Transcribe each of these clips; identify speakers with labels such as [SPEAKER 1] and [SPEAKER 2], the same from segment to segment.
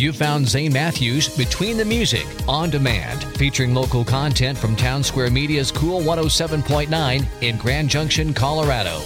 [SPEAKER 1] You found Zane Mathews Between the Music on demand, featuring local content from Town Square Media's Cool 107.9 in Grand Junction, Colorado.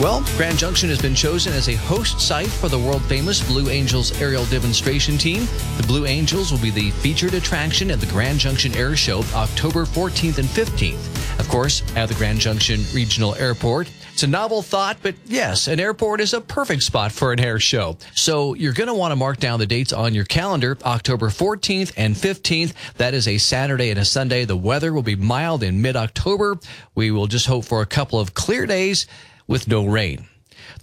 [SPEAKER 1] Well, Grand Junction has been chosen as a host site for the world famous Blue Angels aerial demonstration team. The Blue Angels will be the featured attraction at the Grand Junction Air Show October 14th and 15th. Of course, at the Grand Junction Regional Airport. It's a novel thought, but yes, an airport is a perfect spot for an air show. So you're going to want to mark down the dates on your calendar October 14th and 15th. That is a Saturday and a Sunday. The weather will be mild in mid October. We will just hope for a couple of clear days with no rain.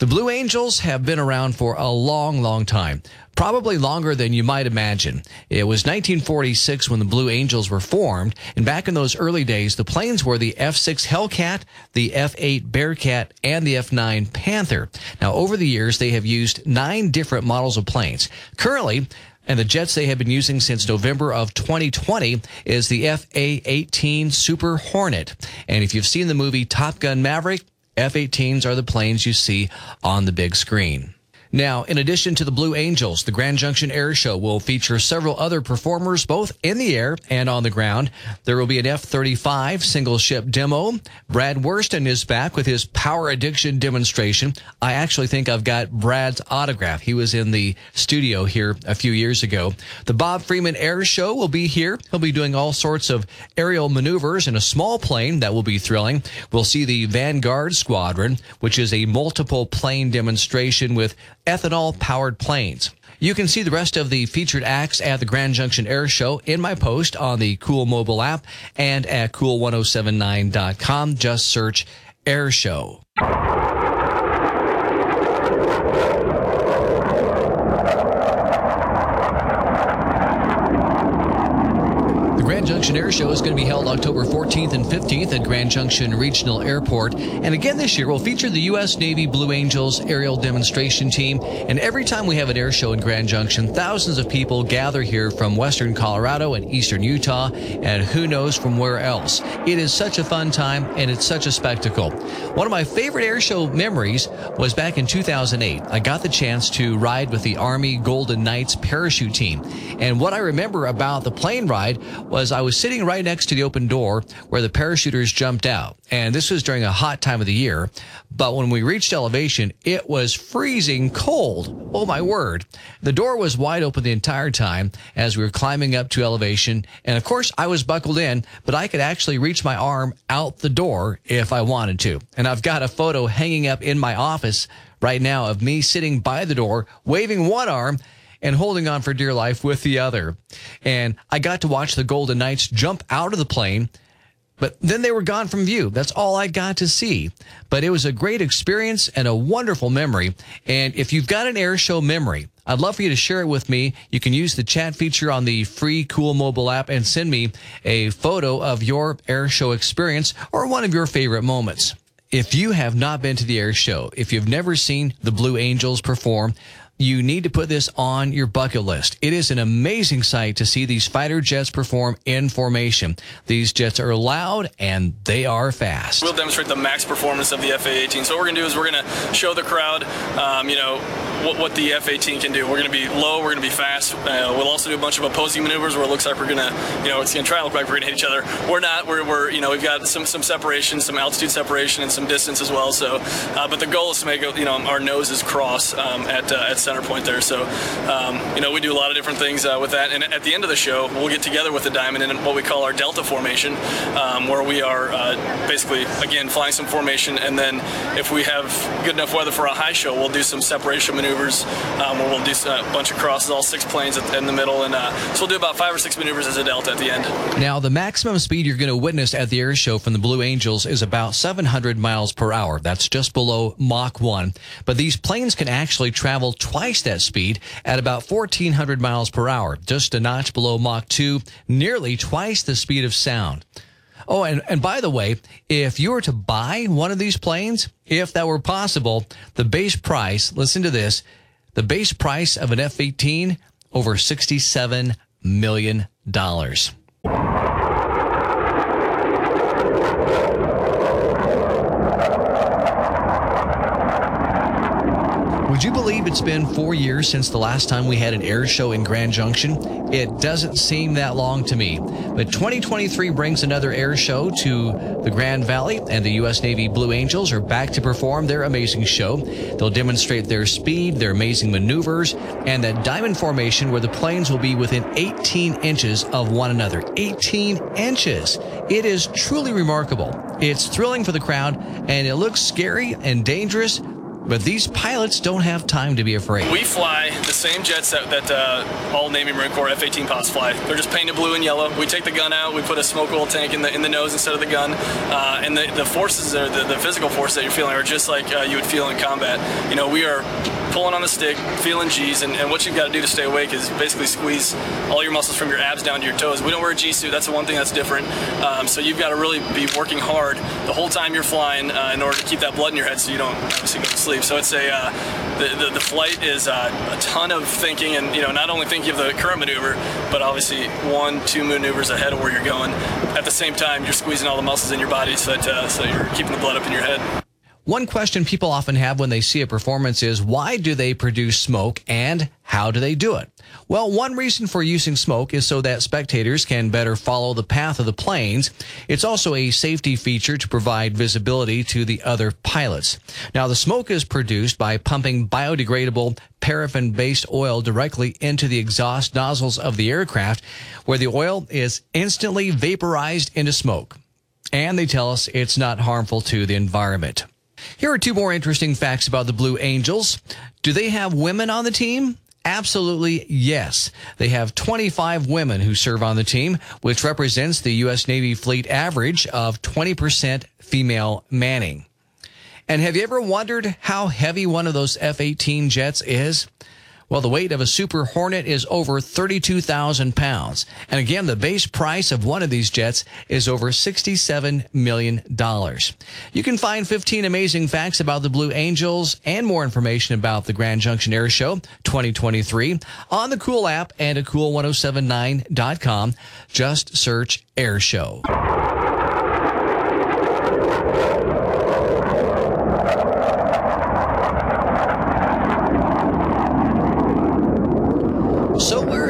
[SPEAKER 1] The Blue Angels have been around for a long, long time, probably longer than you might imagine. It was 1946 when the Blue Angels were formed, and back in those early days, the planes were the F-6 Hellcat, the F-8 Bearcat, and the F-9 Panther. Now, over the years, they have used nine different models of planes. Currently, and the jets they have been using since November of 2020 is the FA-18 Super Hornet. And if you've seen the movie Top Gun Maverick, F 18s are the planes you see on the big screen. Now, in addition to the Blue Angels, the Grand Junction Air Show will feature several other performers, both in the air and on the ground. There will be an F-35 single ship demo. Brad Wursten is back with his power addiction demonstration. I actually think I've got Brad's autograph. He was in the studio here a few years ago. The Bob Freeman Air Show will be here. He'll be doing all sorts of aerial maneuvers in a small plane that will be thrilling. We'll see the Vanguard Squadron, which is a multiple plane demonstration with ethanol powered planes. You can see the rest of the featured acts at the Grand Junction Air Show in my post on the Cool mobile app and at cool1079.com. Just search Air Show. Grand Junction Air Show is going to be held October 14th and 15th at Grand Junction Regional Airport. And again this year, we'll feature the U.S. Navy Blue Angels aerial demonstration team. And every time we have an air show in Grand Junction, thousands of people gather here from western Colorado and eastern Utah, and who knows from where else. It is such a fun time, and it's such a spectacle. One of my favorite air show memories was back in 2008. I got the chance to ride with the Army Golden Knights parachute team. And what I remember about the plane ride was I was sitting right next to the open door where the parachuters jumped out. And this was during a hot time of the year. But when we reached elevation, it was freezing cold. Oh my word. The door was wide open the entire time as we were climbing up to elevation. And of course, I was buckled in, but I could actually reach my arm out the door if I wanted to. And I've got a photo hanging up in my office right now of me sitting by the door, waving one arm and holding on for dear life with the other. And I got to watch the Golden Knights jump out of the plane, but then they were gone from view. That's all I got to see. But it was a great experience and a wonderful memory. And if you've got an air show memory, I'd love for you to share it with me. You can use the chat feature on the free Cool mobile app and send me a photo of your air show experience or one of your favorite moments. If you have not been to the air show, if you've never seen the Blue Angels perform, you need to put this on your bucket list. It is an amazing sight to see these fighter jets perform in formation. These jets are loud and they are fast.
[SPEAKER 2] We'll demonstrate the max performance of the F-A-18. So what we're going to do is we're going to show the crowd, um, you know, what, what the F-18 can do. We're going to be low. We're going to be fast. Uh, we'll also do a bunch of opposing maneuvers where it looks like we're going to, you know, it's to try to look like we're to hit each other. We're not. We're, we're, you know, we've got some some separation, some altitude separation, and some distance as well. So, uh, but the goal is to make, you know, our noses cross um, at uh, at center point there. So, um, you know, we do a lot of different things uh, with that. And at the end of the show, we'll get together with the Diamond in what we call our Delta formation, um, where we are uh, basically, again, flying some formation. And then if we have good enough weather for a high show, we'll do some separation maneuvers um, where we'll do a bunch of crosses, all six planes in the middle. And uh, so we'll do about five or six maneuvers as a Delta at the end.
[SPEAKER 1] Now, the maximum speed you're going to witness at the air show from the Blue Angels is about 700 miles per hour. That's just below Mach 1. But these planes can actually travel twice that speed at about 1400 miles per hour, just a notch below Mach 2, nearly twice the speed of sound. Oh, and, and by the way, if you were to buy one of these planes, if that were possible, the base price, listen to this, the base price of an F 18 over $67 million. Would you believe it's been four years since the last time we had an air show in Grand Junction? It doesn't seem that long to me. But 2023 brings another air show to the Grand Valley, and the U.S. Navy Blue Angels are back to perform their amazing show. They'll demonstrate their speed, their amazing maneuvers, and that diamond formation where the planes will be within 18 inches of one another. 18 inches! It is truly remarkable. It's thrilling for the crowd, and it looks scary and dangerous, but these pilots don't have time to be afraid.
[SPEAKER 2] We fly the same jets that, that uh, all Navy Marine Corps F-18 pilots fly. They're just painted blue and yellow. We take the gun out. We put a smoke oil tank in the in the nose instead of the gun. Uh, and the, the forces, are, the, the physical force that you're feeling are just like uh, you would feel in combat. You know, we are pulling on the stick, feeling G's, and, and what you've got to do to stay awake is basically squeeze all your muscles from your abs down to your toes. We don't wear a G suit. That's the one thing that's different. Um, so you've got to really be working hard the whole time you're flying uh, in order to keep that blood in your head so you don't obviously go to sleep. So it's a uh, the, the, the, flight is uh, a ton of thinking, and you know not only thinking of the current maneuver, but obviously one, two maneuvers ahead of where you're going. At the same time, you're squeezing all the muscles in your body so that uh, so you're keeping the blood up in your head.
[SPEAKER 1] One question people often have when they see a performance is why do they produce smoke and how do they do it? Well, one reason for using smoke is so that spectators can better follow the path of the planes. It's also a safety feature to provide visibility to the other pilots. Now, the smoke is produced by pumping biodegradable paraffin based oil directly into the exhaust nozzles of the aircraft, where the oil is instantly vaporized into smoke. And they tell us it's not harmful to the environment. Here are two more interesting facts about the Blue Angels. Do they have women on the team? Absolutely yes. They have 25 women who serve on the team, which represents the U.S. Navy fleet average of 20% female manning. And have you ever wondered how heavy one of those F-18 jets is? Well, the weight of a Super Hornet is over 32,000 pounds. And again, the base price of one of these jets is over $67 million. You can find 15 amazing facts about the Blue Angels and more information about the Grand Junction Air Show 2023 on the Cool app and at cool1079.com. Just search Air Show.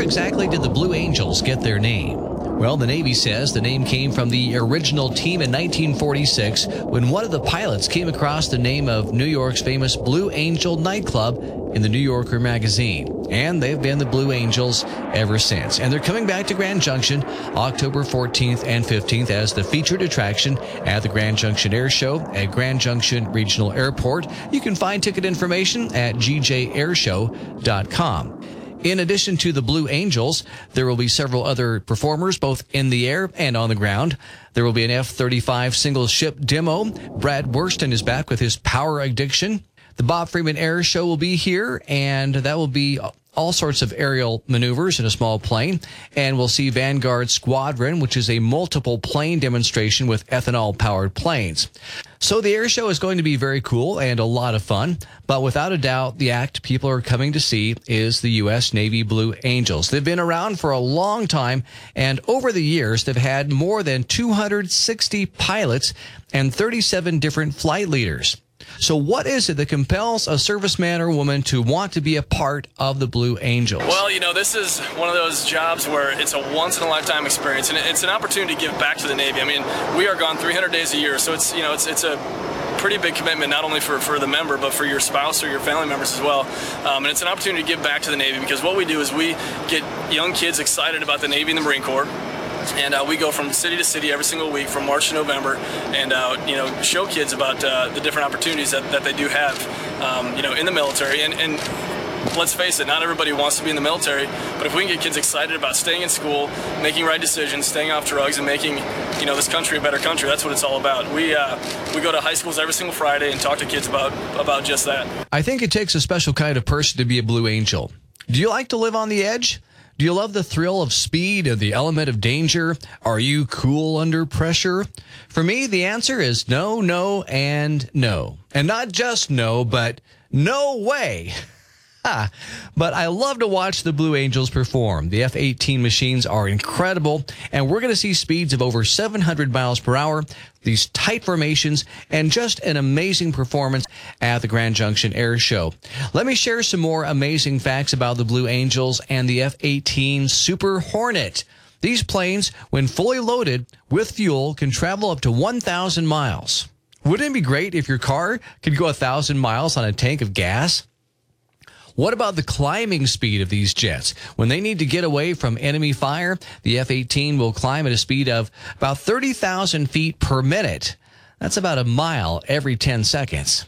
[SPEAKER 1] Exactly did the Blue Angels get their name? Well, the Navy says the name came from the original team in 1946 when one of the pilots came across the name of New York's famous Blue Angel nightclub in the New Yorker magazine. And they've been the Blue Angels ever since. And they're coming back to Grand Junction October 14th and 15th as the featured attraction at the Grand Junction Air Show at Grand Junction Regional Airport. You can find ticket information at gjairshow.com. In addition to the Blue Angels, there will be several other performers, both in the air and on the ground. There will be an F-35 single ship demo. Brad Wursten is back with his Power Addiction. The Bob Freeman Air Show will be here, and that will be all sorts of aerial maneuvers in a small plane. And we'll see Vanguard Squadron, which is a multiple plane demonstration with ethanol powered planes. So the air show is going to be very cool and a lot of fun. But without a doubt, the act people are coming to see is the U.S. Navy Blue Angels. They've been around for a long time. And over the years, they've had more than 260 pilots and 37 different flight leaders. So, what is it that compels a serviceman or woman to want to be a part of the Blue Angels?
[SPEAKER 2] Well, you know, this is one of those jobs where it's a once in a lifetime experience, and it's an opportunity to give back to the Navy. I mean, we are gone 300 days a year, so it's you know, it's it's a pretty big commitment not only for, for the member but for your spouse or your family members as well um, and it's an opportunity to give back to the navy because what we do is we get young kids excited about the navy and the marine corps and uh, we go from city to city every single week from March to November, and uh, you know show kids about uh, the different opportunities that, that they do have, um, you know, in the military. And, and let's face it, not everybody wants to be in the military, but if we can get kids excited about staying in school, making right decisions, staying off drugs, and making you know this country a better country, that's what it's all about. We uh, we go to high schools every single Friday and talk to kids about about just that.
[SPEAKER 1] I think it takes a special kind of person to be a Blue Angel. Do you like to live on the edge? Do you love the thrill of speed and the element of danger? Are you cool under pressure? For me, the answer is no, no, and no. And not just no, but no way. but I love to watch the Blue Angels perform. The F 18 machines are incredible, and we're going to see speeds of over 700 miles per hour, these tight formations, and just an amazing performance at the Grand Junction Air Show. Let me share some more amazing facts about the Blue Angels and the F 18 Super Hornet. These planes, when fully loaded with fuel, can travel up to 1,000 miles. Wouldn't it be great if your car could go 1,000 miles on a tank of gas? What about the climbing speed of these jets? When they need to get away from enemy fire, the F 18 will climb at a speed of about 30,000 feet per minute. That's about a mile every 10 seconds.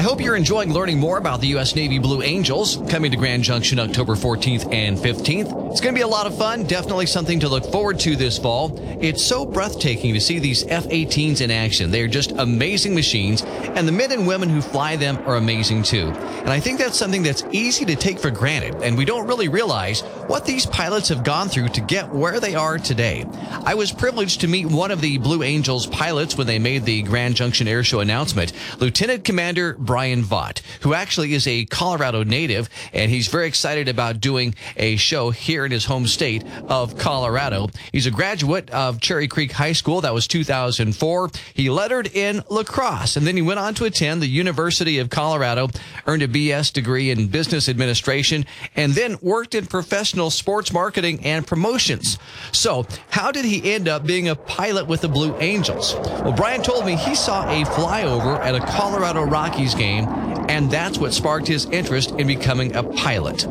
[SPEAKER 1] I hope you're enjoying learning more about the U.S. Navy Blue Angels coming to Grand Junction October 14th and 15th. It's going to be a lot of fun. Definitely something to look forward to this fall. It's so breathtaking to see these F 18s in action. They are just amazing machines, and the men and women who fly them are amazing too. And I think that's something that's easy to take for granted, and we don't really realize what these pilots have gone through to get where they are today. I was privileged to meet one of the Blue Angels pilots when they made the Grand Junction Air Show announcement, Lieutenant Commander Brian Vaught, who actually is a Colorado native, and he's very excited about doing a show here in his home state of Colorado. He's a graduate of Cherry Creek High School. That was 2004. He lettered in lacrosse, and then he went on to attend the University of Colorado, earned a BS degree in business administration, and then worked in professional sports marketing and promotions. So, how did he end up being a pilot with the Blue Angels? Well, Brian told me he saw a flyover at a Colorado Rockies game, and that's what sparked his interest in becoming a pilot.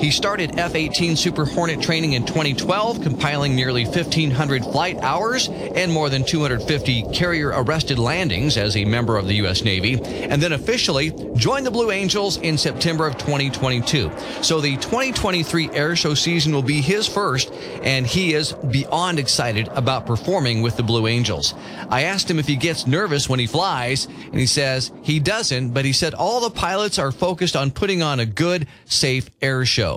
[SPEAKER 1] He started F 18 Super Hornet training in 2012, compiling nearly 1,500 flight hours and more than 250 carrier arrested landings as a member of the U.S. Navy, and then officially joined the Blue Angels in September of 2022. So the 2023 air show season will be his first, and he is beyond excited about performing with the Blue Angels. I asked him if he gets nervous when he flies, and he says he doesn't, but he said all the pilots are focused on putting on a good, safe air show.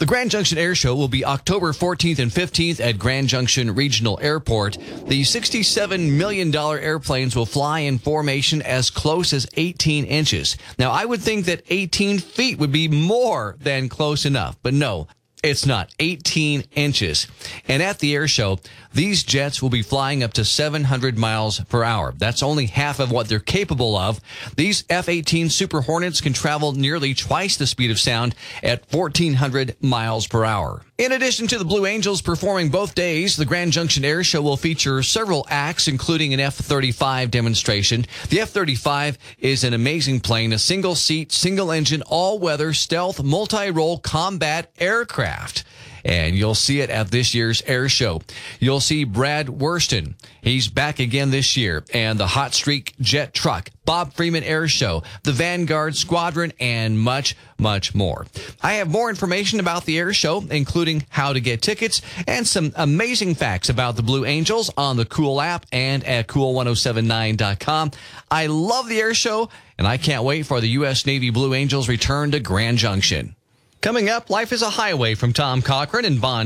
[SPEAKER 1] The Grand Junction Air Show will be October 14th and 15th at Grand Junction Regional Airport. The $67 million airplanes will fly in formation as close as 18 inches. Now, I would think that 18 feet would be more than close enough, but no, it's not 18 inches. And at the air show, these jets will be flying up to 700 miles per hour. That's only half of what they're capable of. These F-18 Super Hornets can travel nearly twice the speed of sound at 1400 miles per hour. In addition to the Blue Angels performing both days, the Grand Junction Air Show will feature several acts, including an F-35 demonstration. The F-35 is an amazing plane, a single seat, single engine, all weather, stealth, multi-role combat aircraft and you'll see it at this year's air show. You'll see Brad Wursten. He's back again this year, and the Hot Streak Jet Truck, Bob Freeman Air Show, the Vanguard Squadron, and much, much more. I have more information about the air show, including how to get tickets and some amazing facts about the Blue Angels on the Cool app and at cool1079.com. I love the air show, and I can't wait for the U.S. Navy Blue Angels return to Grand Junction. Coming up, Life is a Highway from Tom Cochrane and Bond.